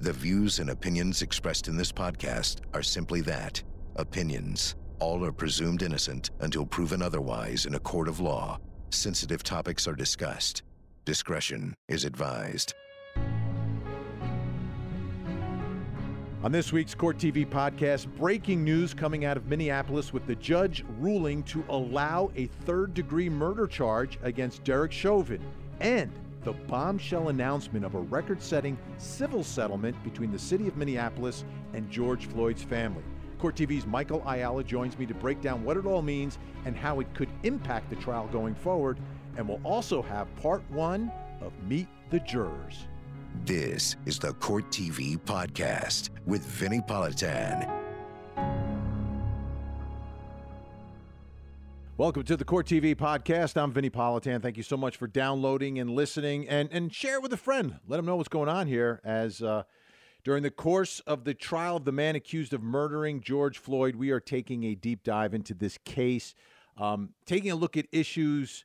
The views and opinions expressed in this podcast are simply that opinions. All are presumed innocent until proven otherwise in a court of law. Sensitive topics are discussed. Discretion is advised. On this week's Court TV podcast, breaking news coming out of Minneapolis with the judge ruling to allow a third degree murder charge against Derek Chauvin and the bombshell announcement of a record setting civil settlement between the city of Minneapolis and George Floyd's family. Court TV's Michael Ayala joins me to break down what it all means and how it could impact the trial going forward. And we'll also have part one of Meet the Jurors. This is the Court TV podcast with Vinnie Politan. Welcome to the Court TV podcast. I'm Vinnie Politan. Thank you so much for downloading and listening, and and share it with a friend. Let them know what's going on here. As uh, during the course of the trial of the man accused of murdering George Floyd, we are taking a deep dive into this case, um, taking a look at issues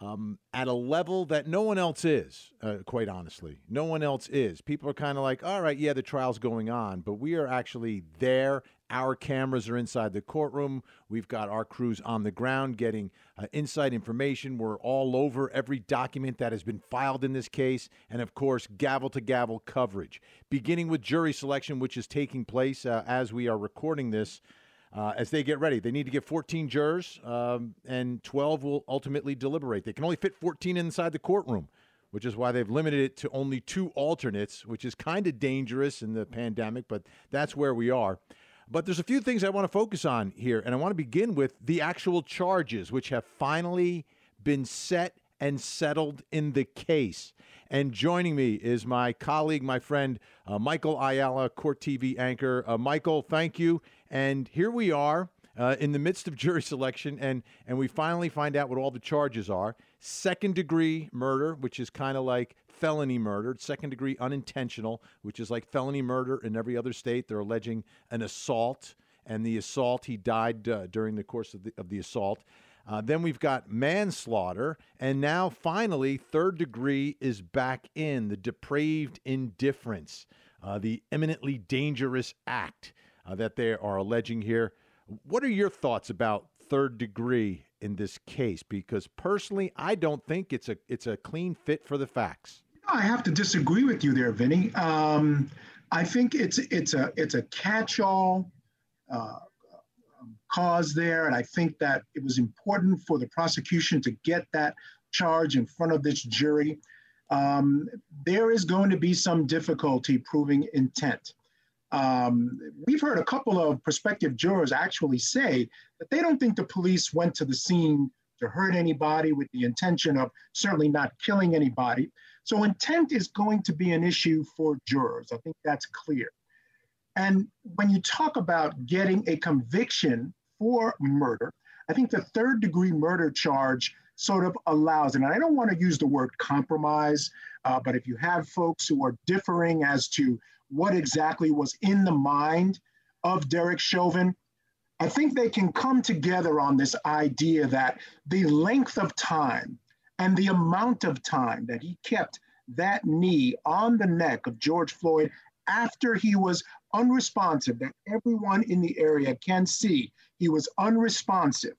um, at a level that no one else is, uh, quite honestly. No one else is. People are kind of like, all right, yeah, the trial's going on, but we are actually there. Our cameras are inside the courtroom. We've got our crews on the ground getting uh, inside information. We're all over every document that has been filed in this case. And of course, gavel to gavel coverage, beginning with jury selection, which is taking place uh, as we are recording this uh, as they get ready. They need to get 14 jurors, um, and 12 will ultimately deliberate. They can only fit 14 inside the courtroom, which is why they've limited it to only two alternates, which is kind of dangerous in the pandemic, but that's where we are. But there's a few things I want to focus on here, and I want to begin with the actual charges, which have finally been set and settled in the case. And joining me is my colleague, my friend, uh, Michael Ayala, Court TV anchor. Uh, Michael, thank you. And here we are. Uh, in the midst of jury selection, and and we finally find out what all the charges are: second degree murder, which is kind of like felony murder; second degree unintentional, which is like felony murder in every other state. They're alleging an assault, and the assault he died uh, during the course of the of the assault. Uh, then we've got manslaughter. And now, finally, third degree is back in the depraved indifference, uh, the eminently dangerous act uh, that they are alleging here. What are your thoughts about third degree in this case? Because personally, I don't think it's a it's a clean fit for the facts. I have to disagree with you there, Vinnie. Um, I think it's it's a it's a catch-all uh, cause there. And I think that it was important for the prosecution to get that charge in front of this jury. Um, there is going to be some difficulty proving intent. Um, we've heard a couple of prospective jurors actually say that they don't think the police went to the scene to hurt anybody with the intention of certainly not killing anybody. So, intent is going to be an issue for jurors. I think that's clear. And when you talk about getting a conviction for murder. I think the third degree murder charge sort of allows, and I don't want to use the word compromise, uh, but if you have folks who are differing as to what exactly was in the mind of Derek Chauvin, I think they can come together on this idea that the length of time and the amount of time that he kept that knee on the neck of George Floyd after he was unresponsive, that everyone in the area can see he was unresponsive.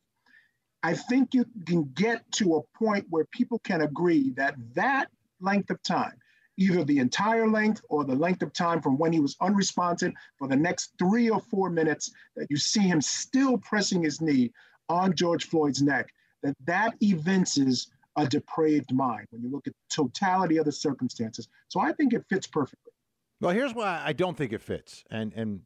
I think you can get to a point where people can agree that that length of time, either the entire length or the length of time from when he was unresponsive for the next three or four minutes, that you see him still pressing his knee on George Floyd's neck, that that evinces a depraved mind when you look at the totality of the circumstances. So I think it fits perfectly. Well, here's why I don't think it fits. And and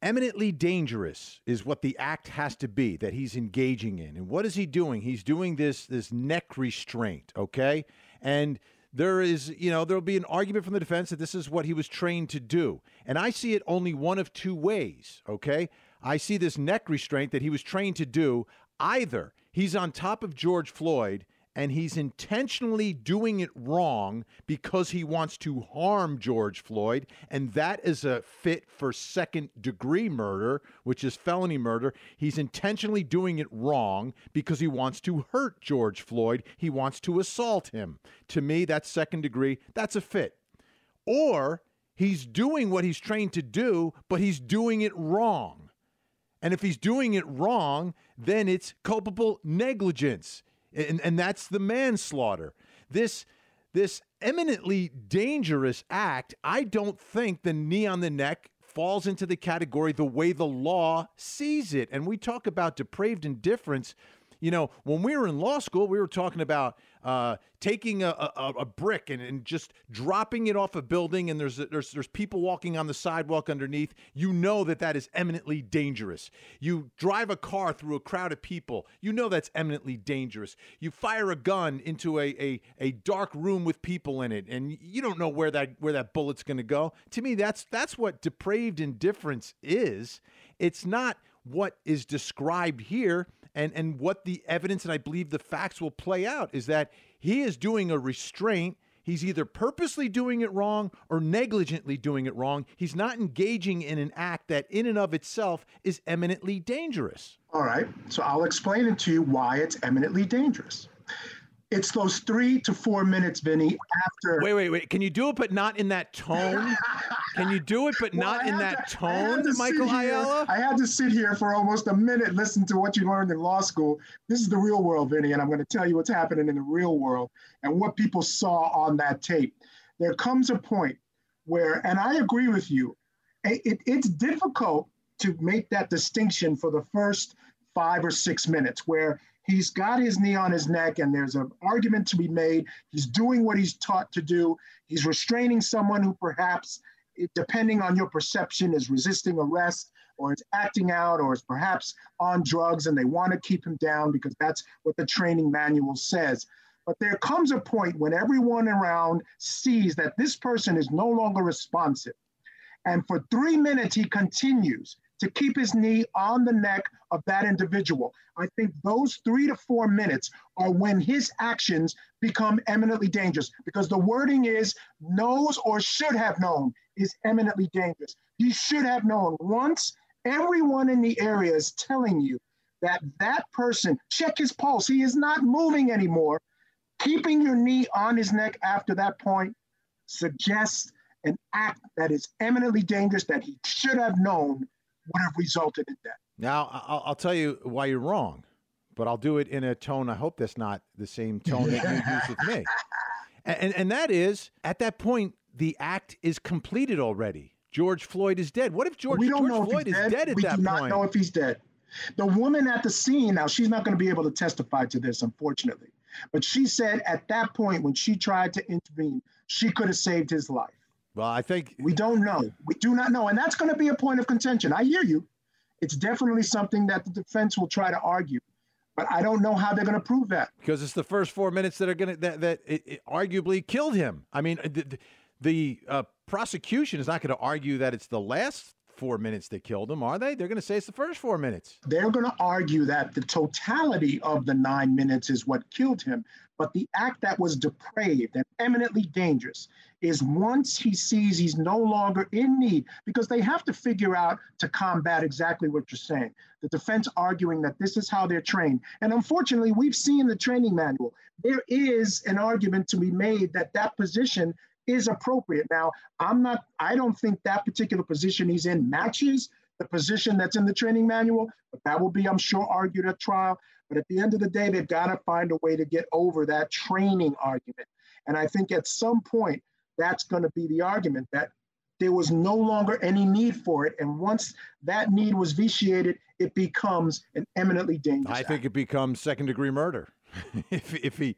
eminently dangerous is what the act has to be that he's engaging in. And what is he doing? He's doing this this neck restraint, okay? And there is, you know, there'll be an argument from the defense that this is what he was trained to do. And I see it only one of two ways, okay? I see this neck restraint that he was trained to do either he's on top of George Floyd and he's intentionally doing it wrong because he wants to harm George Floyd. And that is a fit for second degree murder, which is felony murder. He's intentionally doing it wrong because he wants to hurt George Floyd. He wants to assault him. To me, that's second degree. That's a fit. Or He's doing what he's trained to do, but he's doing it wrong. And if he's doing it wrong, then it's culpable negligence. And, and that's the manslaughter. This this eminently dangerous act, I don't think the knee on the neck falls into the category the way the law sees it. And we talk about depraved indifference. You know, when we were in law school, we were talking about uh, taking a, a, a brick and, and, just dropping it off a building, and there's there's there's people walking on the sidewalk underneath. You know that that is eminently dangerous. You drive a car through a crowd of people. You know that's eminently dangerous. You fire a gun into a a, a dark room with people in it, and you don't know where that where that bullet's going to go. To me, that's that's what depraved indifference is. It's not what is described here and and what the evidence and I believe the facts will play out is that he is doing a restraint. He's either purposely doing it wrong or negligently doing it wrong. He's not engaging in an act that, in and of itself, is eminently dangerous. All right. So I'll explain it to you why it's eminently dangerous. It's those three to four minutes, Vinnie, after. Wait, wait, wait. Can you do it, but not in that tone? Can you do it, but well, not in that to, tone, Michael Ayala? I had to sit here for almost a minute, listen to what you learned in law school. This is the real world, Vinnie, and I'm going to tell you what's happening in the real world and what people saw on that tape. There comes a point where, and I agree with you, it, it's difficult to make that distinction for the first five or six minutes where He's got his knee on his neck, and there's an argument to be made. He's doing what he's taught to do. He's restraining someone who perhaps, depending on your perception, is resisting arrest or is acting out or is perhaps on drugs, and they want to keep him down because that's what the training manual says. But there comes a point when everyone around sees that this person is no longer responsive. And for three minutes, he continues to keep his knee on the neck of that individual. I think those three to four minutes are when his actions become eminently dangerous because the wording is knows or should have known is eminently dangerous. He should have known once everyone in the area is telling you that that person, check his pulse, he is not moving anymore. Keeping your knee on his neck after that point suggests an act that is eminently dangerous that he should have known would have resulted in that. Now, I'll, I'll, tell you why you're wrong, but I'll do it in a tone. I hope that's not the same tone that you use with me. And, and that is, at that point, the act is completed already. George Floyd is dead. What if George, we don't George know Floyd is dead. dead at we that point? We do point? not know if he's dead. The woman at the scene, now she's not going to be able to testify to this, unfortunately. But she said at that point, when she tried to intervene, she could have saved his life. Well, I think we don't know. We do not know. And that's going to be a point of contention. I hear you. It's definitely something that the defense will try to argue. But I don't know how they're going to prove that. Because it's the first four minutes that are going to, that, that it, it arguably killed him. I mean, the, the uh, prosecution is not going to argue that it's the last four minutes that killed him, are they? They're going to say it's the first four minutes. They're going to argue that the totality of the nine minutes is what killed him. But the act that was depraved and eminently dangerous is once he sees he's no longer in need, because they have to figure out to combat exactly what you're saying. The defense arguing that this is how they're trained. And unfortunately, we've seen the training manual. There is an argument to be made that that position is appropriate. Now, I'm not, I don't think that particular position he's in matches the position that's in the training manual, but that will be, I'm sure, argued at trial. But at the end of the day, they've got to find a way to get over that training argument. And I think at some point, that's going to be the argument that there was no longer any need for it. And once that need was vitiated, it becomes an eminently dangerous. I think it becomes second degree murder. if, if he,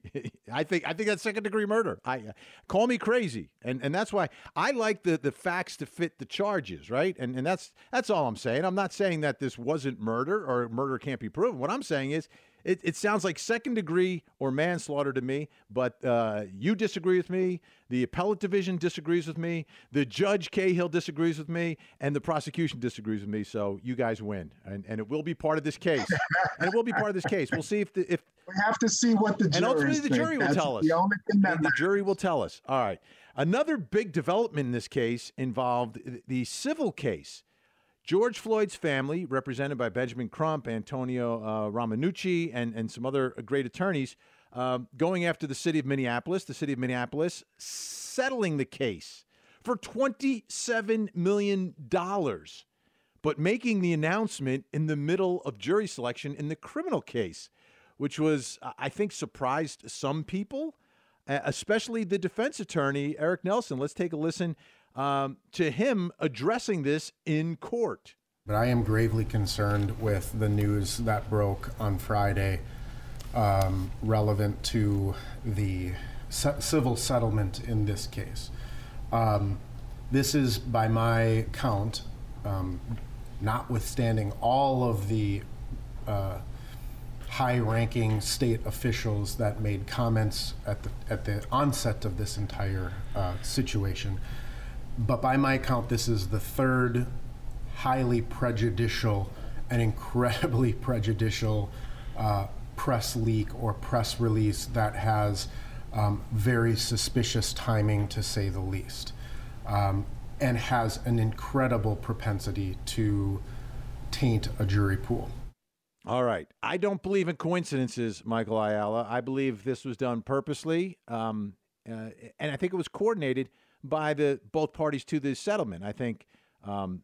I think, I think that's second degree murder. I uh, call me crazy, and and that's why I like the the facts to fit the charges, right? And and that's that's all I'm saying. I'm not saying that this wasn't murder or murder can't be proven. What I'm saying is it, it sounds like second degree or manslaughter to me, but uh, you disagree with me. The appellate division disagrees with me. The judge Cahill disagrees with me, and the prosecution disagrees with me. So you guys win, and, and it will be part of this case. and it will be part of this case. We'll see if the, if we have to see what the jury and ultimately the jury will That's tell us. The only thing that the jury will tell us. All right. Another big development in this case involved the civil case. George Floyd's family, represented by Benjamin Crump, Antonio uh, Romanucci, and, and some other great attorneys, um, going after the city of Minneapolis, the city of Minneapolis settling the case for $27 million, but making the announcement in the middle of jury selection in the criminal case, which was, I think, surprised some people, especially the defense attorney, Eric Nelson. Let's take a listen um, to him addressing this in court. But I am gravely concerned with the news that broke on Friday um, relevant to the civil settlement in this case. Um, this is, by my count, um, notwithstanding all of the uh, high-ranking state officials that made comments at the at the onset of this entire uh, situation. But by my count, this is the third highly prejudicial and incredibly prejudicial uh, press leak or press release that has um, very suspicious timing, to say the least, um, and has an incredible propensity to taint a jury pool. All right. I don't believe in coincidences, Michael Ayala. I believe this was done purposely, um, uh, and I think it was coordinated by the both parties to this settlement. I think um,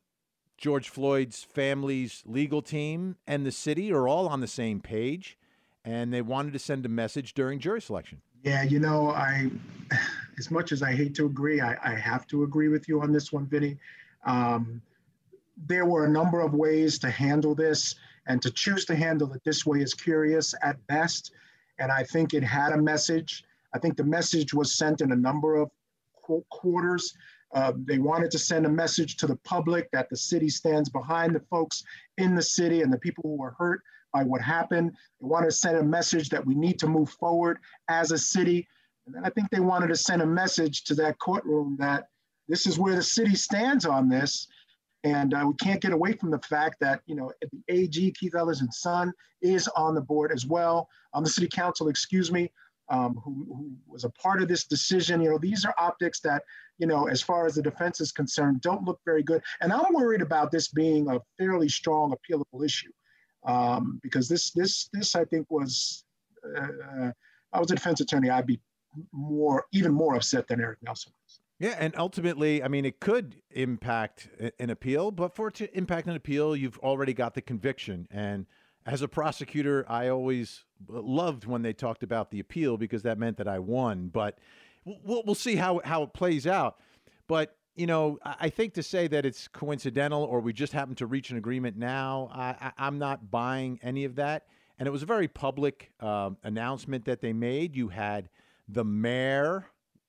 George Floyd's family's legal team and the city are all on the same page, and they wanted to send a message during jury selection. Yeah, you know, I, as much as I hate to agree, I, I have to agree with you on this one, Vinnie. Um, there were a number of ways to handle this, and to choose to handle it this way is curious at best. And I think it had a message. I think the message was sent in a number of quarters. Uh, they wanted to send a message to the public that the city stands behind the folks in the city and the people who were hurt by what happened. They wanted to send a message that we need to move forward as a city. And then I think they wanted to send a message to that courtroom that this is where the city stands on this. And uh, we can't get away from the fact that, you know, the AG, Keith Ellison, is on the board as well, on the city council, excuse me, um, who, who was a part of this decision. You know, these are optics that, you know, as far as the defense is concerned, don't look very good. And I'm worried about this being a fairly strong appealable issue um, because this this this I think was uh, I was a defense attorney, I'd be more even more upset than Eric Nelson was. Yeah, and ultimately, I mean, it could impact an appeal, but for it to impact an appeal, you've already got the conviction. And as a prosecutor, I always loved when they talked about the appeal because that meant that I won. But we'll, we'll see how how it plays out. But you know, I think to say that it's coincidental or we just happen to reach an agreement now, I, am not buying any of that. And it was a very public uh, announcement that they made. You had the mayor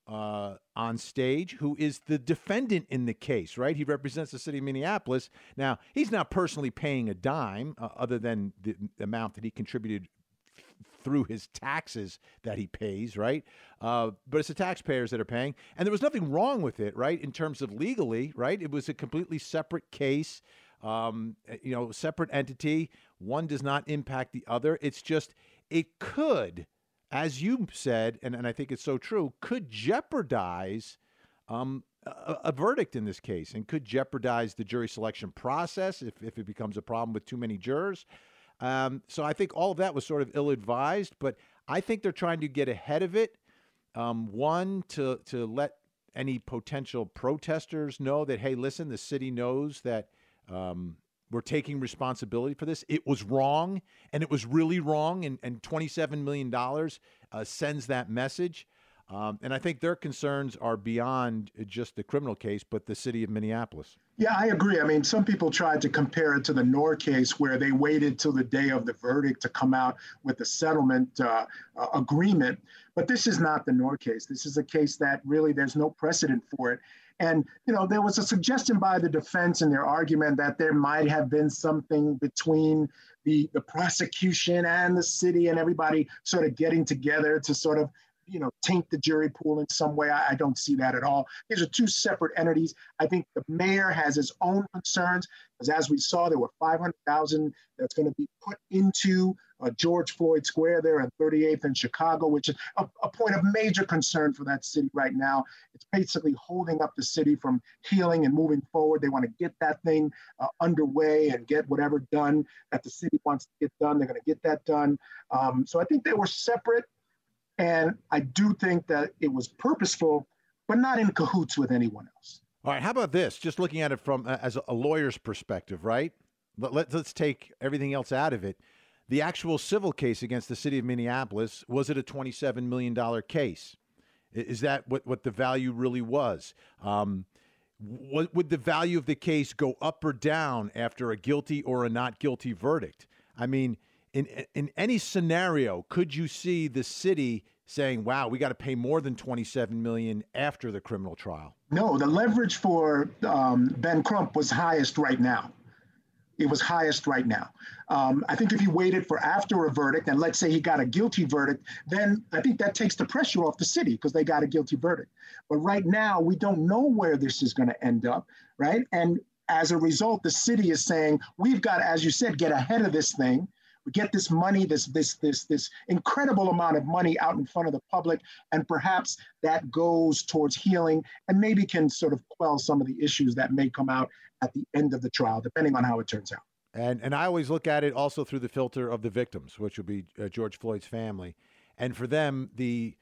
uh, on stage, who is the defendant in the case, right? He represents the city of Minneapolis. Now, he's not personally paying a dime, uh, other than the amount that he contributed through his taxes that he pays, right? Uh, but it's the taxpayers that are paying. And there was nothing wrong with it, right, in terms of legally, right? It was a completely separate case, um, eh, you know, separate entity. One does not impact the other. It's just, it could, as you said, and, and I think it's so true, could jeopardize. Um, a, a, verdict in this case and could jeopardize the jury selection process if, if it becomes a problem with too many jurors. Um, so I think all of that was sort of ill advised, but I think they're trying to get ahead of it. Um, one, to, to let any potential protesters know that, hey, listen, the city knows that um, we're taking responsibility for this. It was wrong, and it was really wrong, and, and $27 million uh, sends that message. Um, and I think their concerns are beyond just the criminal case, but the city of Minneapolis. Yeah, I agree. I mean, some people tried to compare it to the Noor case where they waited till the day of the verdict to come out with a settlement uh, uh, agreement. But this is not the Noor case. This is a case that really there's no precedent for it. And, you know, there was a suggestion by the defense in their argument that there might have been something between the, the prosecution and the city and everybody sort of getting together to sort of you know, taint the jury pool in some way. I, I, don't see that at all. These are two separate entities. I think the mayor has his own concerns, because as we saw, there were 500,000 that's going to be put into George Floyd Square there at 38th in Chicago, which is a, a, point of major concern for that city right now. It's basically holding up the city from healing and moving forward. They want to get that thing uh, underway and get whatever done that the city wants to get done. They're going to get that done. Um, so I think they were separate and I do think that it was purposeful, but not in cahoots with anyone else. All right, how about this? Just looking at it from uh, as a lawyer's perspective, right? Let, let, let's take everything else out of it. The actual civil case against the city of Minneapolis was it a $27 million case? Is that what, what the value really was? Um, what, would the value of the case go up or down after a guilty or a not guilty verdict? I mean, in in any scenario, could you see the city saying, "Wow, we got to pay more than 27 million after the criminal trial"? No, the leverage for um, Ben Crump was highest right now it was highest right now. Um, I think if he waited for after a verdict, and let's say he got a guilty verdict, then I think that takes the pressure off the city because they got a guilty verdict. But right now, we don't know where this is going to end up, right? And as a result, the city is saying we've got, as you said, get ahead of this thing. We get this money, this this this this incredible amount of money out in front of the public, and perhaps that goes towards healing and maybe can sort of quell some of the issues that may come out at the end of the trial, depending on how it turns out. And and I always look at it also through the filter of the victims, which would be uh, George Floyd's family, and for them the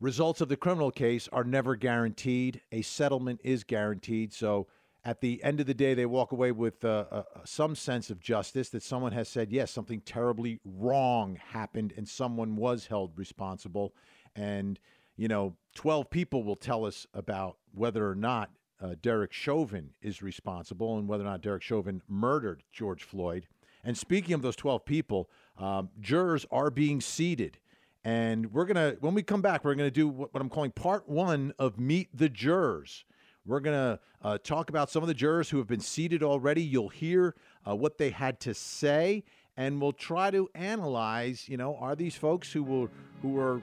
results of the criminal case are never guaranteed. A settlement is guaranteed, so at the end of the day, they walk away with uh, uh, some sense of justice that someone has said, yes, something terribly wrong happened and someone was held responsible. And, you know, 12 people will tell us about whether or not uh, Derek Chauvin is responsible and whether or not Derek Chauvin murdered George Floyd. And speaking of those 12 people, um, jurors are being seated. And we're going to, when we come back, we're going to do what, what, I'm calling part one of Meet the Jurors. We're going to uh, talk about some of the jurors who have been seated already. You'll hear uh, what they had to say, and we'll try to analyze, you know, are these folks who will, who are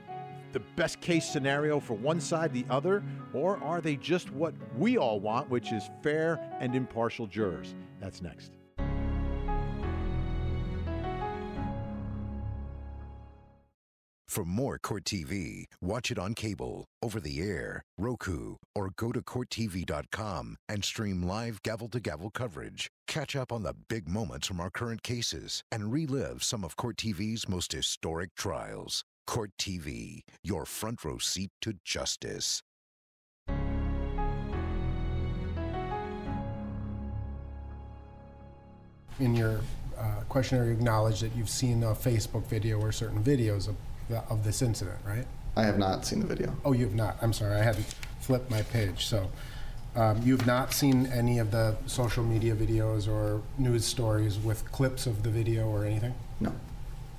the best case scenario for one side, the other, or are they just what we all want, which is fair and impartial jurors? That's next. For more Court TV, watch it on cable, over the air, Roku, or go to CourtTV.com and stream live gavel to gavel coverage. Catch up on the big moments from our current cases and relive some of Court TV's most historic trials. Court TV, your front row seat to justice. In your uh, questionnaire, you acknowledge that you've seen a Facebook video or certain videos of, of this incident, right? I have not seen the video. Oh, you have not. I'm sorry, I hadn't flipped my page. So, um, you've not seen any of the social media videos or news stories with clips of the video or anything? No.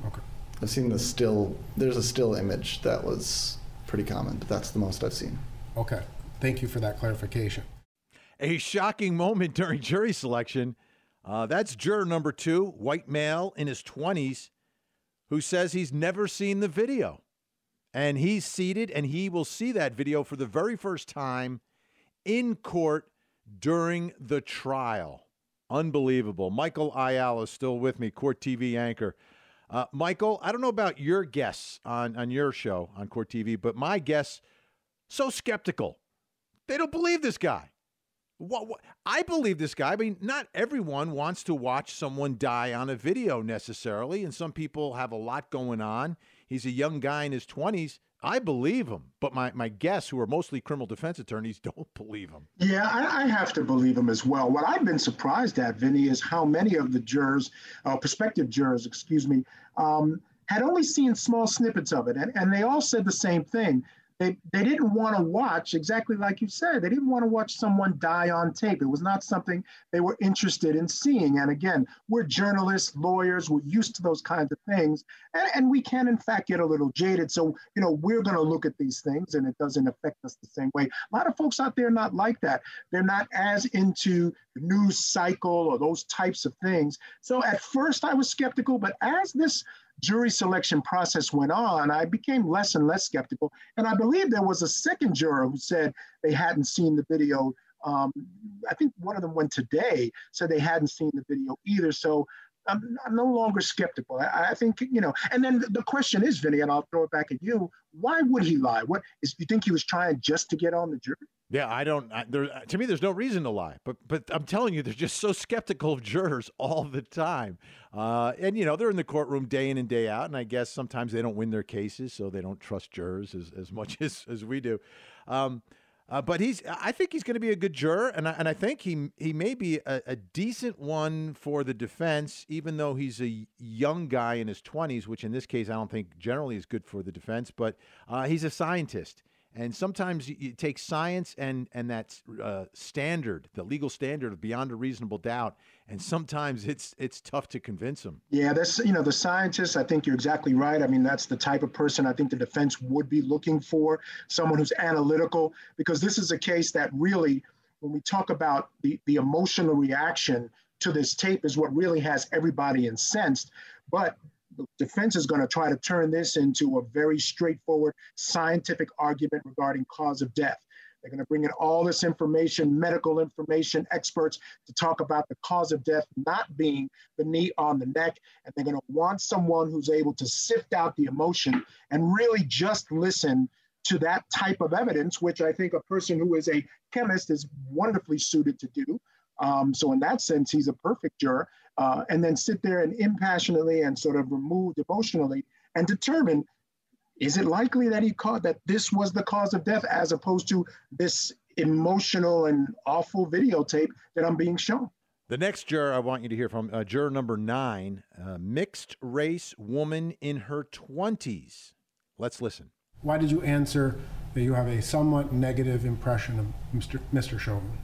Okay. I've seen the still. There's a still image that was pretty common, but that's the most I've seen. Okay. Thank you for that clarification. A shocking moment during jury selection. Uh, that's juror number two, white male in his 20s, who says he's never seen the video. And he's seated and he will see that video for the very first time in court during the trial. Unbelievable. Michael Ayala is still with me, Court TV anchor. Uh, Michael, I don't know about your guests on, on your show on Court TV, but my guests so skeptical. They don't believe this guy. What, what, I believe this guy. I mean, not everyone wants to watch someone die on a video necessarily, and some people have a lot going on. He's a young guy in his 20s. I believe him, but my, my guests, who are mostly criminal defense attorneys, don't believe him. Yeah, I, I have to believe him as well. What I've been surprised at, Vinnie, is how many of the jurors, uh, prospective jurors, excuse me, um, had only seen small snippets of it. And, and they all said the same thing they, they didn't want to watch exactly like you said they didn't want to watch someone die on tape. It was not something they were interested in seeing. And again we're journalists lawyers we're used to those kinds of things. And, and we can in fact get a little jaded. So you know we're going to look at these things and it doesn't affect us the same way. A lot of folks out there not like that. They're not as into the news cycle or those types of things. So at first i was skeptical but as this jury selection process went on, I became less and less skeptical. And I believe there was a second juror who said they hadn't seen the video. Um, I think one of them went today, said they hadn't seen the video either. So I'm, I'm no longer skeptical. I, I, think, you know, and then the question is, Vinnie, and I'll throw it back at you. Why would he lie? What is, you think he was trying just to get on the jury? Yeah, I don't. I, there, to me, there's no reason to lie, but but I'm telling you, they're just so skeptical of jurors all the time, uh, and you know they're in the courtroom day in and day out, and I guess sometimes they don't win their cases, so they don't trust jurors as, as much as as we do. Um, Uh, but he's, I think he's going to be a good juror, and I, and I think he he may be a, a decent one for the defense, even though he's a young guy in his twenties, which in this case I don't think generally is good for the defense. But uh, he's a scientist, and sometimes you, you take science and and that uh, standard, the legal standard of beyond a reasonable doubt, and sometimes it's it's tough to convince them. Yeah, that's you know the scientists. I think you're exactly right. I mean, that's the type of person I think the defense would be looking for, someone who's analytical, because this is a case that really, when we talk about the the emotional reaction to this tape, is what really has everybody incensed. But defense is going to try to turn this into a very straightforward scientific argument regarding cause of death. They're going to bring in all this information, medical information, experts to talk about the cause of death not being the knee on the neck. And they're going to want someone who's able to sift out the emotion and really just listen to that type of evidence, which I think a person who is a chemist is wonderfully suited to do. Um, so, in that sense, he's a perfect juror. Uh, and then sit there and impassionately and sort of removed emotionally and determine is it likely that he caught that this was the cause of death as opposed to this emotional and awful videotape that I'm being shown? The next juror I want you to hear from, uh, juror number nine, uh, mixed race woman in her 20s. Let's listen. Why did you answer that you have a somewhat negative impression of Mr. Mr. Chauvin?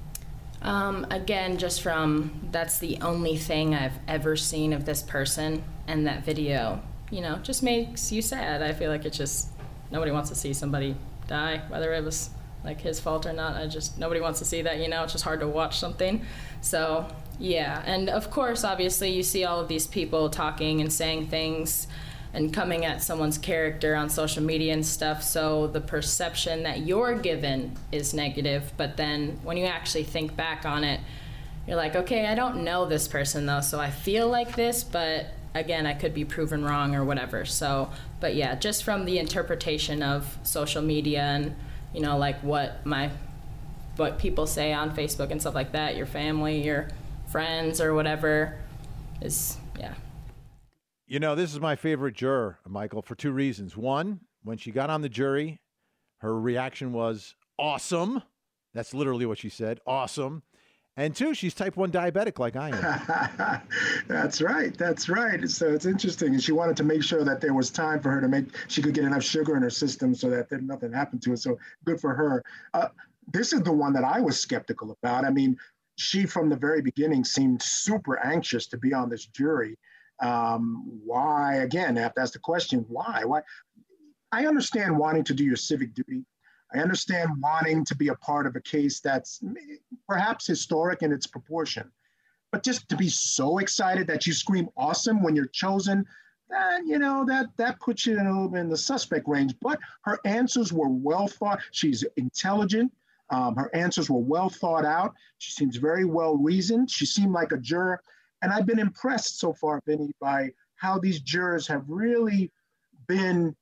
Um, again, just from that's the only thing I've ever seen of this person, and that video, you know, just makes you sad. I feel like it's just nobody wants to see somebody die, whether it was like his fault or not. I just nobody wants to see that. You know, it's just hard to watch something. So yeah, and of course, obviously, you see all of these people talking and saying things and coming at someone's character on social media and stuff. So the perception that you're given is negative, but then when you actually think back on it, you're like, okay, I don't know this person though, so I feel like this, but again, I could be proven wrong or whatever. So, but yeah, just from the interpretation of social media and, you know, like what my, what people say on Facebook and stuff like that, your family, your friends or whatever is, yeah. You know, this is my favorite juror, Michael, for two reasons. One, when she got on the jury, her reaction was awesome. That's literally what she said awesome. And two, she's type 1 diabetic like I am. that's right. That's right. So it's interesting. And she wanted to make sure that there was time for her to make, she could get enough sugar in her system so that nothing happened to it. So good for her. Uh, this is the one that I was skeptical about. I mean, she from the very beginning seemed super anxious to be on this jury. Um, why, again, I have to ask the question, why? Why? I understand wanting to do your civic duty. I understand wanting to be a part of a case that's perhaps historic in its proportion. But just to be so excited that you scream awesome when you're chosen, then you know that that puts you in a little bit in the suspect range. But her answers were well thought. She's intelligent. Um, her answers were well thought out. She seems very well reasoned. She seemed like a juror and I've been impressed so far, Vinnie, by how these jurors have really been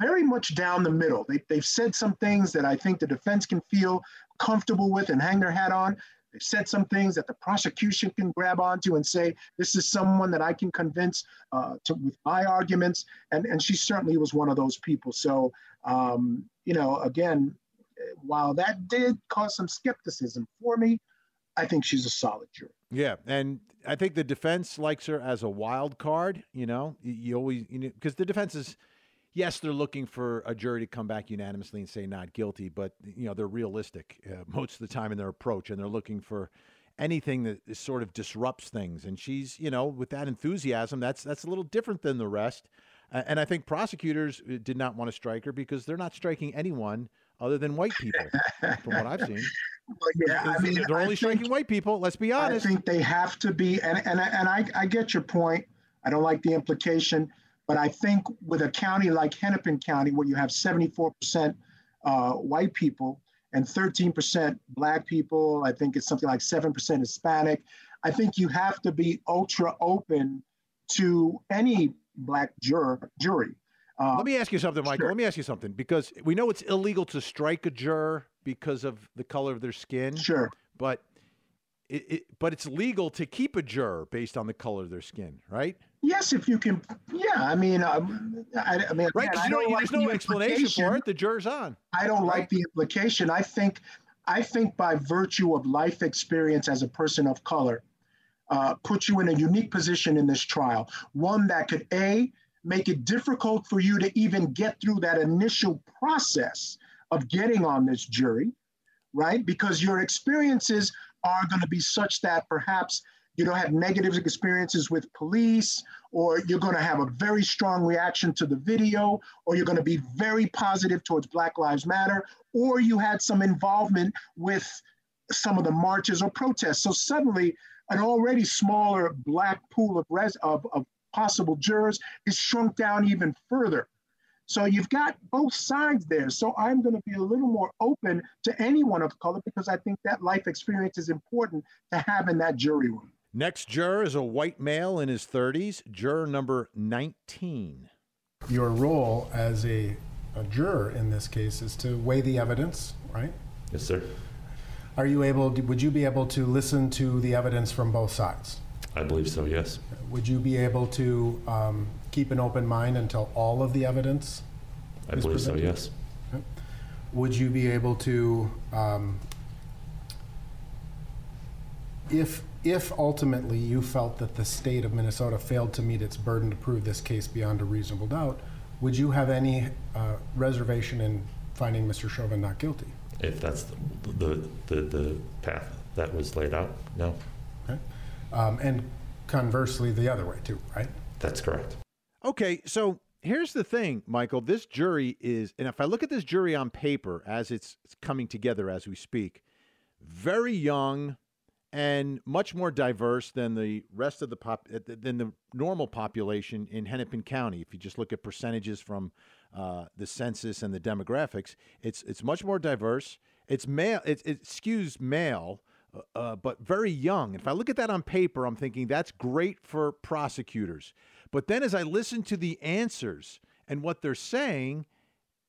very much down the middle. They, they've said some things that I think the defense can feel comfortable with and hang their hat on. They've said some things that the prosecution can grab onto and say, this is someone that I can convince uh, to, with my arguments. And, and she certainly was one of those people. So, um, you know, again, while that did cause some skepticism for me, I think she's a solid juror. Yeah, and I think the defense likes her as a wild card. You know, you always you know because the defense is, yes, they're looking for a jury to come back unanimously and say not guilty, but you know they're realistic uh, most of the time in their approach, and they're looking for anything that sort of disrupts things. And she's you know with that enthusiasm, that's that's a little different than the rest. Uh, and I think prosecutors uh, did not want to strike her because they're not striking anyone other than white people, from what I've seen. Well, yeah, I mean, they're only striking white people. Let's be honest. I think they have to be, and and and I, I get your point. I don't like the implication, but I think with a county like Hennepin County, where you have 74% uh, white people and 13% black people, I think it's something like 7% Hispanic. I think you have to be ultra open to any black juror jury. Uh, Let me ask you something, Michael. Sure. Let me ask you something because we know it's illegal to strike a juror because of the color of their skin. Sure. But it, it, but it's legal to keep a juror based on the color of their skin, right? Yes, if you can. Yeah, I mean, um, I, I, mean, right? I don't like there's no the explanation for it. The juror's on. I don't right? like the implication. I think, I think by virtue of life experience as a person of color, uh, put you in a unique position in this trial. One that could a make it difficult for you to even get through that initial process of getting on this jury, right? Because your experiences are going to be such that perhaps you don't have negative experiences with police, or you're going to have a very strong reaction to the video, or you're going to be very positive towards Black Lives Matter, or you had some involvement with some of the marches or protests. So suddenly, an already smaller black pool of, res- of, of possible jurors is shrunk down even further. So you've got both sides there. So I'm going to be a little more open to anyone of color because I think that life experience is important to have in that jury room. Next juror is a white male in his 30s, juror number 19. Your role as a, a juror in this case is to weigh the evidence, right? Yes, sir. Are you able, would you be able to listen to the evidence from both sides? I believe so, yes. Would you be able to um, keep an open mind until all of the evidence? I believe presented? so, yes. Okay. Would you be able to, um, if if ultimately you felt that the state of Minnesota failed to meet its burden to prove this case beyond a reasonable doubt, would you have any uh, reservation in finding Mr. Chauvin not guilty? If that's the, the, the, the path that was laid out, no. Okay. Um, and conversely, the other way too, right? That's correct. Okay, so here's the thing, Michael. This jury is, and if I look at this jury on paper as it's coming together as we speak, very young and much more diverse than the rest of the pop uh, than the normal population in Hennepin County. If you just look at percentages from uh, the census and the demographics, it's it's much more diverse. It's male. It, it skews male, uh, uh, but very young. If I look at that on paper, I'm thinking that's great for prosecutors. But then as I listen to the answers and what they're saying,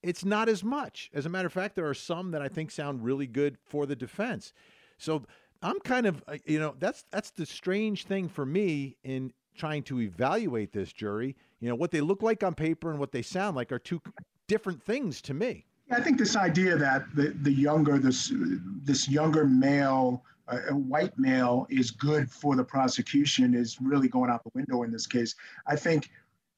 it's not as much. As a matter of fact, there are some that I think sound really good for the defense. So I'm kind of, uh, you know, that's that's the strange thing for me in trying to evaluate this jury. You know, what they look like on paper and what they sound like are two different things to me. I think this idea that the, the younger this this younger male, uh, a white male, is good for the prosecution is really going out the window in this case. I think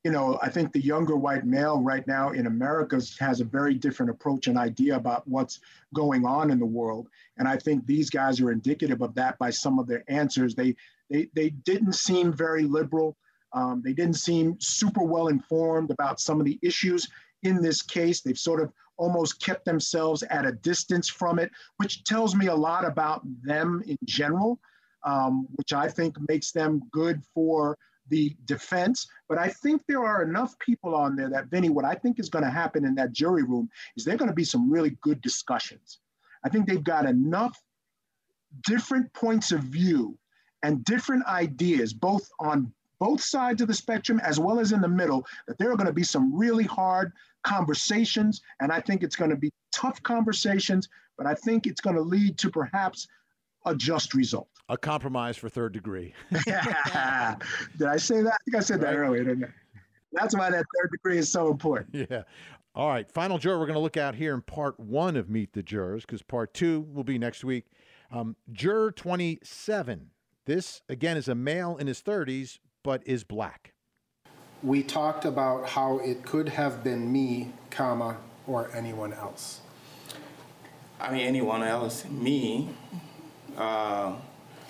you know, I think the younger white male right now in America has a very different approach and idea about what's going on in the world. And I think these guys are indicative of that by some of their answers. They they they didn't seem very liberal. Um, they didn't seem super well informed about some of the issues in this case. They've sort of almost kept themselves at a distance from it, which tells me a lot about them in general, um, which I think makes them good for the defense. But I think there are enough people on there that, Vinnie, what I think is going to happen in that jury room is there going to be some really good discussions. I think they've got enough different points of view and different ideas, both on both sides of the spectrum as well as in the middle, that there are going to be some really hard conversations. And I think it's going to be tough conversations, but I think it's going to lead to perhaps a just result. A compromise for third degree. Did I say that? I think I said that earlier, didn't I? That's why that third degree is so important. Yeah. All right. Final juror we're going to look at here in part one of Meet the Jurors, because part two will be next week. Um, juror 27. This, again, is a male in his 30s, but is black. We talked about how it could have been me, comma, or anyone else. I mean, anyone else. Me, uh,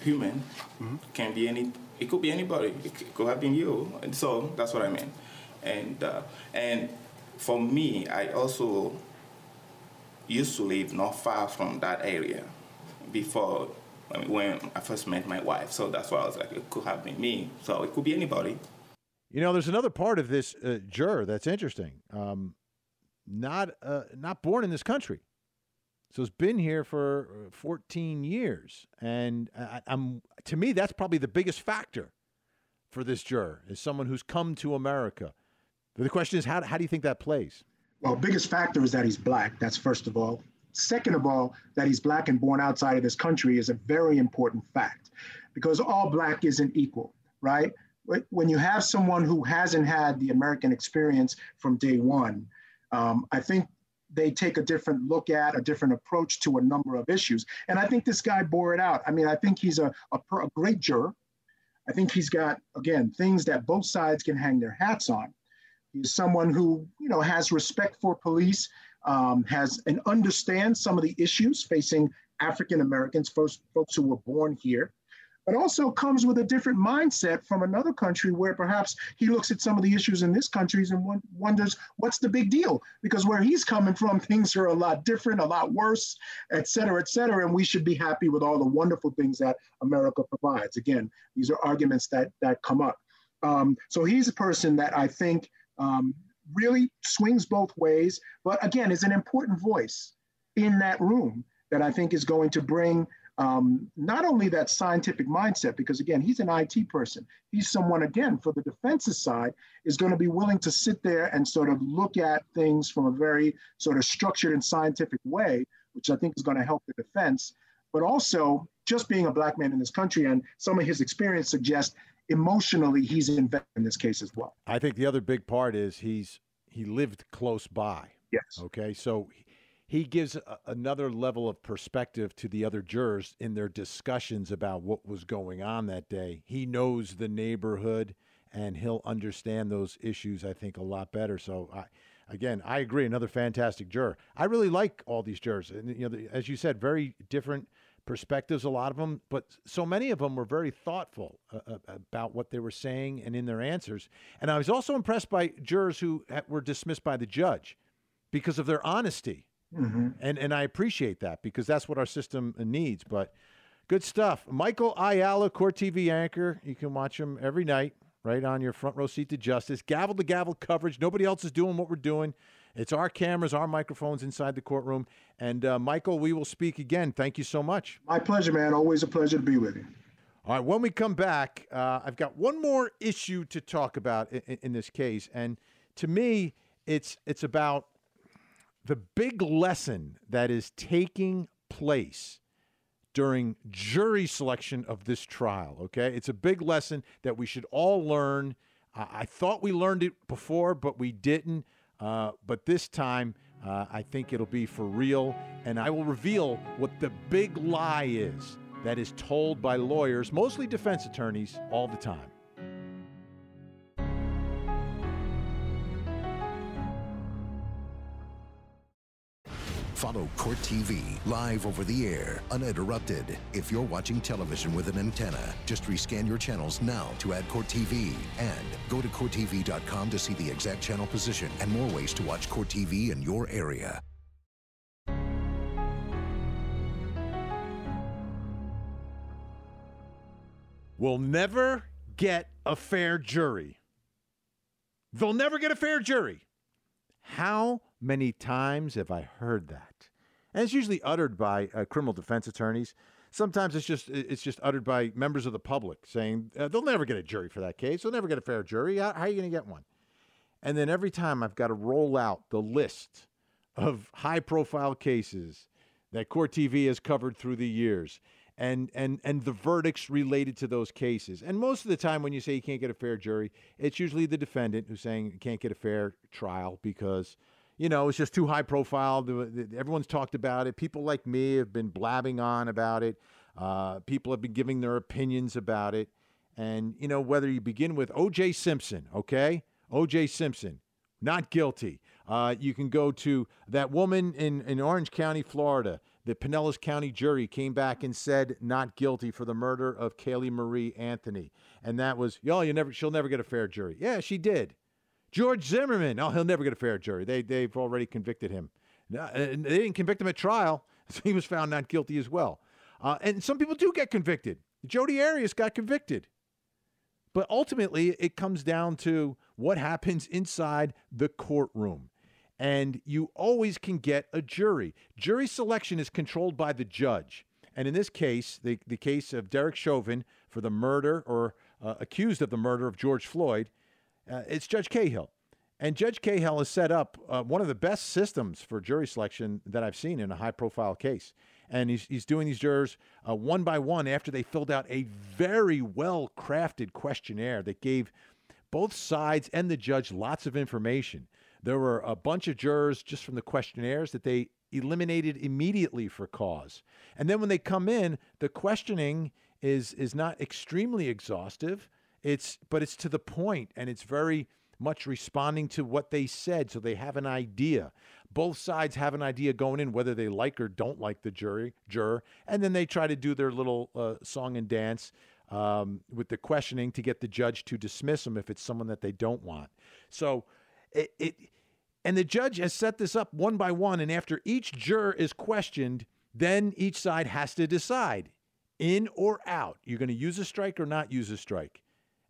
human mm-hmm. can be any. It could be anybody. It could have been you. And so that's what I mean. And uh, and for me, I also used to live not far from that area before I mean, when I first met my wife. So that's why I was like, it could have been me. So it could be anybody. You know, there's another part of this uh, juror that's interesting. Um, not uh, not born in this country. So it's been here for uh, 14 years, and I, am to me that's probably the biggest factor for this juror is someone who's come to America. But the question is, how how do you think that plays? Well, biggest factor is that he's black. That's first of all. second of all, that he's black and born outside of this country is a very important fact because all black isn't equal, right? When you have someone who hasn't had the American experience from day one, um, I think they take a different look at, a different approach to a number of issues. And I think this guy bore it out. I mean, I think he's a, a, a great juror. I think he's got, again, things that both sides can hang their hats on. He's someone who, you know, has respect for police, um, has and understands some of the issues facing African Americans, folks, folks who were born here but also comes with a different mindset from another country where perhaps he looks at some of the issues in this country and wonders what's the big deal? Because where he's coming from things are a lot different a lot worse et cetera et cetera. And we should be happy with all the wonderful things that america provides. Again these are arguments that that come up. Um, so he's a person that i think um, really swings both ways but again is an important voice in that room that i think is going to bring um, not only that scientific mindset, because again, he's an IT person. He's someone, again, for the defense's side, is going to be willing to sit there and sort of look at things from a very sort of structured and scientific way, which I think is going to help the defense. But also, just being a black man in this country and some of his experience suggests emotionally he's invested in this case as well. I think the other big part is he's he lived close by. Yes. Okay. So he gives a, another level of perspective to the other jurors in their discussions about what was going on that day. He knows the neighborhood and he'll understand those issues, I think, a lot better. So, I, again, I agree. Another fantastic juror. I really like all these jurors. And, you know, as you said, very different perspectives, a lot of them, but so many of them were very thoughtful uh, uh about what they were saying and in their answers. And I was also impressed by jurors who were dismissed by the judge because of their honesty Mm-hmm. And and I appreciate that because that's what our system needs. But good stuff. Michael Ayala, Court TV anchor. You can watch him every night right on your front row seat to justice. Gavel to gavel coverage. Nobody else is doing what we're doing. It's our cameras, our microphones inside the courtroom. And uh, Michael, we will speak again. Thank you so much. My pleasure, man. Always a pleasure to be with you. All right. When we come back, uh, I've got one more issue to talk about in, in this case, and to me, it's it's about the big lesson that is taking place during jury selection of this trial, okay? It's a big lesson that we should all learn. I thought we learned it before, but we didn't. Uh, but this time, uh, I think it'll be for real. And I will reveal what the big lie is that is told by lawyers, mostly defense attorneys, all the time. Follow Court TV live over the air, uninterrupted. If you're watching television with an antenna, just rescan your channels now to add Court TV. And go to CourtTV.com to see the exact channel position and more ways to watch Court TV in your area. We'll never get a fair jury. They'll never get a fair jury. How many times have I heard that? And it's usually uttered by uh, criminal defense attorneys. Sometimes it's just it's just uttered by members of the public saying uh, they'll never get a jury for that case. They'll never get a fair jury. How, how are you going to get one? And then every time I've got to roll out the list of high-profile cases that Court TV has covered through the years and and and the verdicts related to those cases. And most of the time, when you say you can't get a fair jury, it's usually the defendant who's saying you can't get a fair trial because you know it's just too high profile. Everyone's talked about it. People like me have been blabbing on about it. Uh, people have been giving their opinions about it. And you know whether you begin with O.J. Simpson, okay, O.J. Simpson, not guilty. Uh, you can go to that woman in in Orange County, Florida the Pinellas County jury came back and said not guilty for the murder of Caylee Marie Anthony. And that was, yo, you never, she'll never get a fair jury. Yeah, she did. George Zimmerman, oh, he'll never get a fair jury. They, they've already convicted him. They didn't convict him at trial, so he was found not guilty as well. Uh, and some people do get convicted. Jodi Arias got convicted. But ultimately, it comes down to what happens inside the courtroom and you always can get a jury. Jury selection is controlled by the judge. And in this case, the, the case of Derek Chauvin for the murder or uh, accused of the murder of George Floyd, uh, it's Judge Cahill. And Judge Cahill has set up uh, one of the best systems for jury selection that I've seen in a high profile case. And he's, he's doing these jurors uh, one by one after they filled out a very well crafted questionnaire that gave both sides and the judge lots of information. There were a bunch of jurors just from the questionnaires that they eliminated immediately for cause. And then when they come in, the questioning is is not extremely exhaustive. It's but it's to the point and it's very much responding to what they said so they have an idea. Both sides have an idea going in whether they like or don't like the jury juror, and then they try to do their little uh, song and dance um, with the questioning to get the judge to dismiss them if it's someone that they don't want. So it, it and the judge has set this up one by one, and after each juror is questioned, then each side has to decide in or out. You're going to use a strike or not use a strike.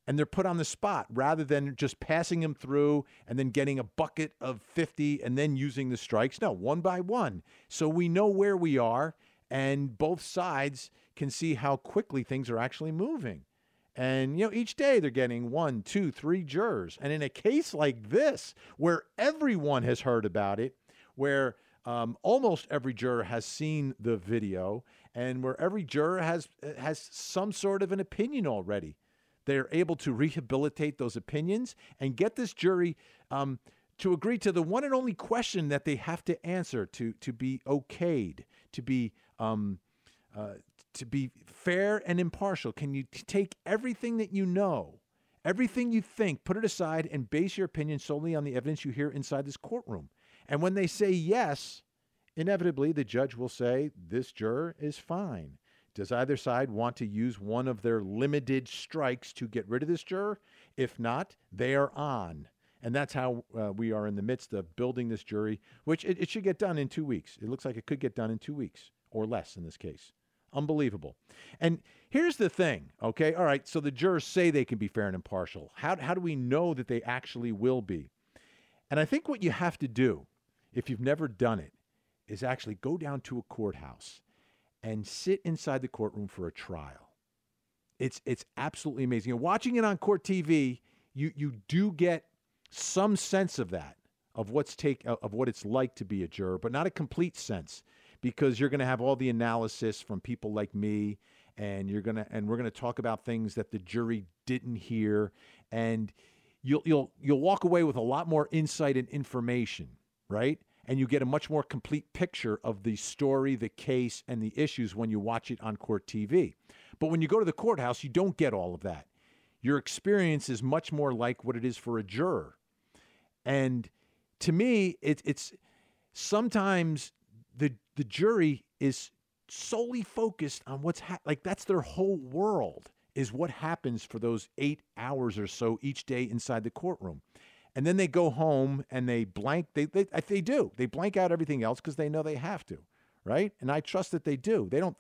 And they're put on the spot rather than just passing them through and then getting a bucket of 50 and then using the strikes. No, one by one. So we know where we are, and both sides can see how quickly things are actually moving. And, you know, each day they're getting one, two, three jurors. And in a case like this, where everyone has heard about it, where um, almost every juror has seen the video, and where every juror has has some sort of an opinion already, they're able to rehabilitate those opinions and get this jury um, to agree to the one and only question that they have to answer to to be okayed, to be um, uh, to be fair and impartial? Can you take everything that you know, everything you think, put it aside, and base your opinion solely on the evidence you hear inside this courtroom? And when they say yes, inevitably the judge will say, This juror is fine. Does either side want to use one of their limited strikes to get rid of this juror? If not, they are on. And that's how uh, we are in the midst of building this jury, which it, it should get done in two weeks. It looks like it could get done in two weeks or less in this case. Unbelievable. And here's the thing, okay? All right, so the jurors say they can be fair and impartial. How, how do we know that they actually will be? And I think what you have to do, if you've never done it, is actually go down to a courthouse and sit inside the courtroom for a trial. It's, it's absolutely amazing. And watching it on court TV, you, you do get some sense of that, of what's take uh, of what it's like to be a juror, but not a complete sense because you're going to have all the analysis from people like me and you're going to and we're going to talk about things that the jury didn't hear and you'll you'll you'll walk away with a lot more insight and information, right? And you get a much more complete picture of the story, the case, and the issues when you watch it on court TV. But when you go to the courthouse, you don't get all of that. Your experience is much more like what it is for a juror. And to me, it, it's sometimes the the jury is solely focused on what's ha- like that's their whole world is what happens for those eight hours or so each day inside the courtroom and then they go home and they blank they they, they do. They blank out everything else because they know they have to right? And i trust that they do. They don't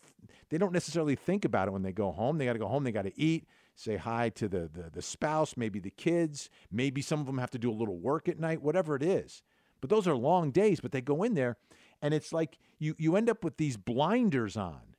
they don't necessarily think about it when they go home. They got to go home they got to eat say hi to the, the the spouse maybe the kids maybe some of them have to do a little work at night whatever it is. But those are long days but they go in there and it's like you you end up with these blinders on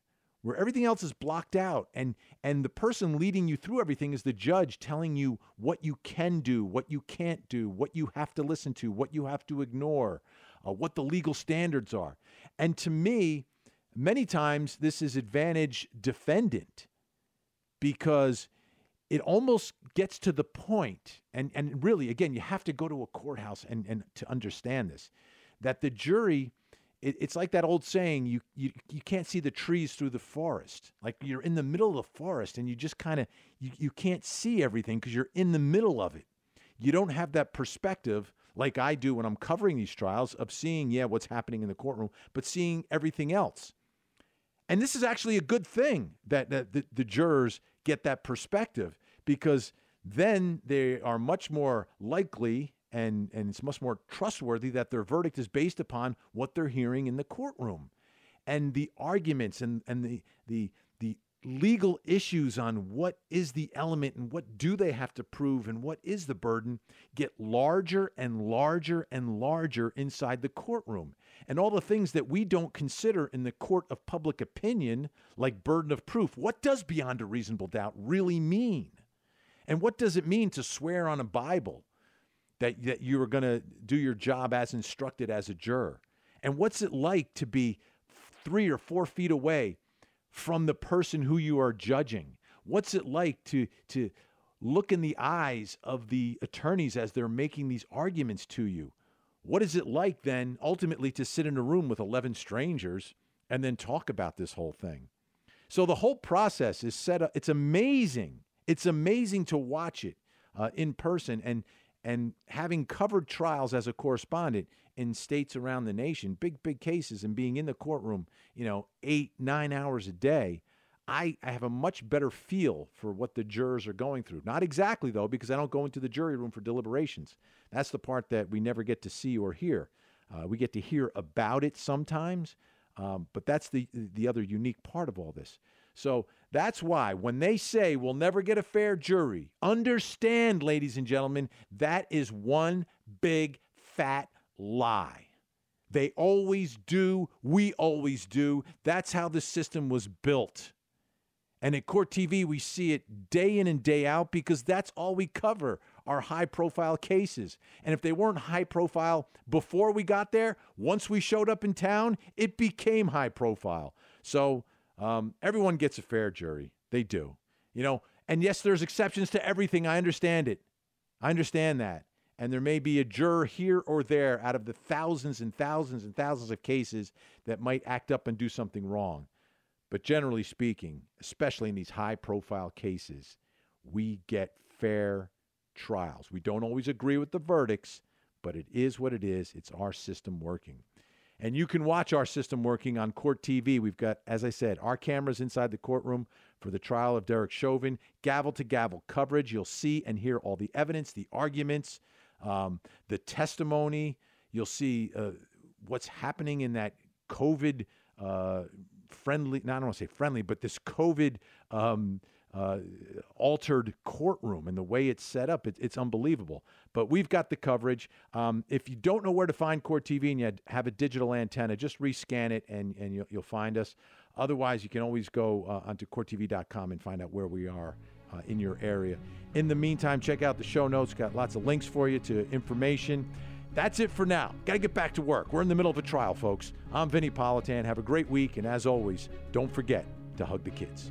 where everything else is blocked out and and the person leading you through everything is the judge telling you what you can do what you can't do what you have to listen to what you have to ignore uh, what the legal standards are. And to me many times this is advantage defendant because it almost gets to the point and and really again you have to go to a courthouse and and to understand this that the jury it, it's like that old saying you, you you can't see the trees through the forest. Like you're in the middle of the forest and you just kind of you, you can't see everything because you're in the middle of it. You don't have that perspective like i do when i'm covering these trials of seeing yeah what's happening in the courtroom but seeing everything else. And this is actually a good thing that, that the, the jurors get that perspective because then they are much more likely and, and it's much more trustworthy that their verdict is based upon what they're hearing in the courtroom. And the arguments and, and the, the, the legal issues on what is the element and what do they have to prove and what is the burden get larger and larger and larger inside the courtroom. And all the things that we don't consider in the court of public opinion, like burden of proof, what does beyond a reasonable doubt really mean? And what does it mean to swear on a Bible? That, that you were going to do your job as instructed as a juror. And what's it like to be three or four feet away from the person who you are judging? What's it like to, to look in the eyes of the attorneys as they're making these arguments to you? What is it like then ultimately to sit in a room with 11 strangers and then talk about this whole thing? So the whole process is set up. It's amazing. It's amazing to watch it uh, in person and and having covered trials as a correspondent in states around the nation, big big cases, and being in the courtroom, you know, eight nine hours a day. I, I have a much better feel for what the jurors are going through. Not exactly, though, because I don't go into the jury room for deliberations. That's the part that we never get to see or hear. Uh, we get to hear about it sometimes, um, but that's the, the other unique part of all this. So that's why when they say we'll never get a fair jury, understand, ladies and gentlemen, that is one big fat lie. They always do. We always do. That's how the system was built. And at Court TV, we see it day in and day out because that's all we cover are high profile cases. And if they weren't high profile before we got there, once we showed up in town, it became high profile. So um, everyone gets a fair jury. They do. You know, and yes, there's exceptions to everything. I understand it. I understand that. And there may be a juror here or there out of the thousands and thousands and thousands of cases that might act up and do something wrong. But generally speaking, especially in these high profile cases, we get fair trials. We don't always agree with the verdicts, but it is what it is. It's our system working. And you can watch our system working on Court TV. We've got, as I said, our cameras inside the courtroom for the trial of Derek Chauvin, gavel to gavel coverage. You'll see and hear all the evidence, the arguments, um, the testimony. You'll see uh, what's happening in that COVID uh, friendly, not I don't want to say friendly, but this COVID um, uh, altered courtroom and the way it's set up, it, it's unbelievable. But we've got the coverage. Um, if you don't know where to find Court TV and you have a digital antenna, just rescan it and, and you'll, you'll find us. Otherwise, you can always go uh, onto courttv.com and find out where we are uh, in your area. In the meantime, check out the show notes. Got lots of links for you to information. That's it for now. Got to get back to work. We're in the middle of a trial, folks. I'm Vinnie Politan. Have a great week. And as always, don't forget to hug the kids.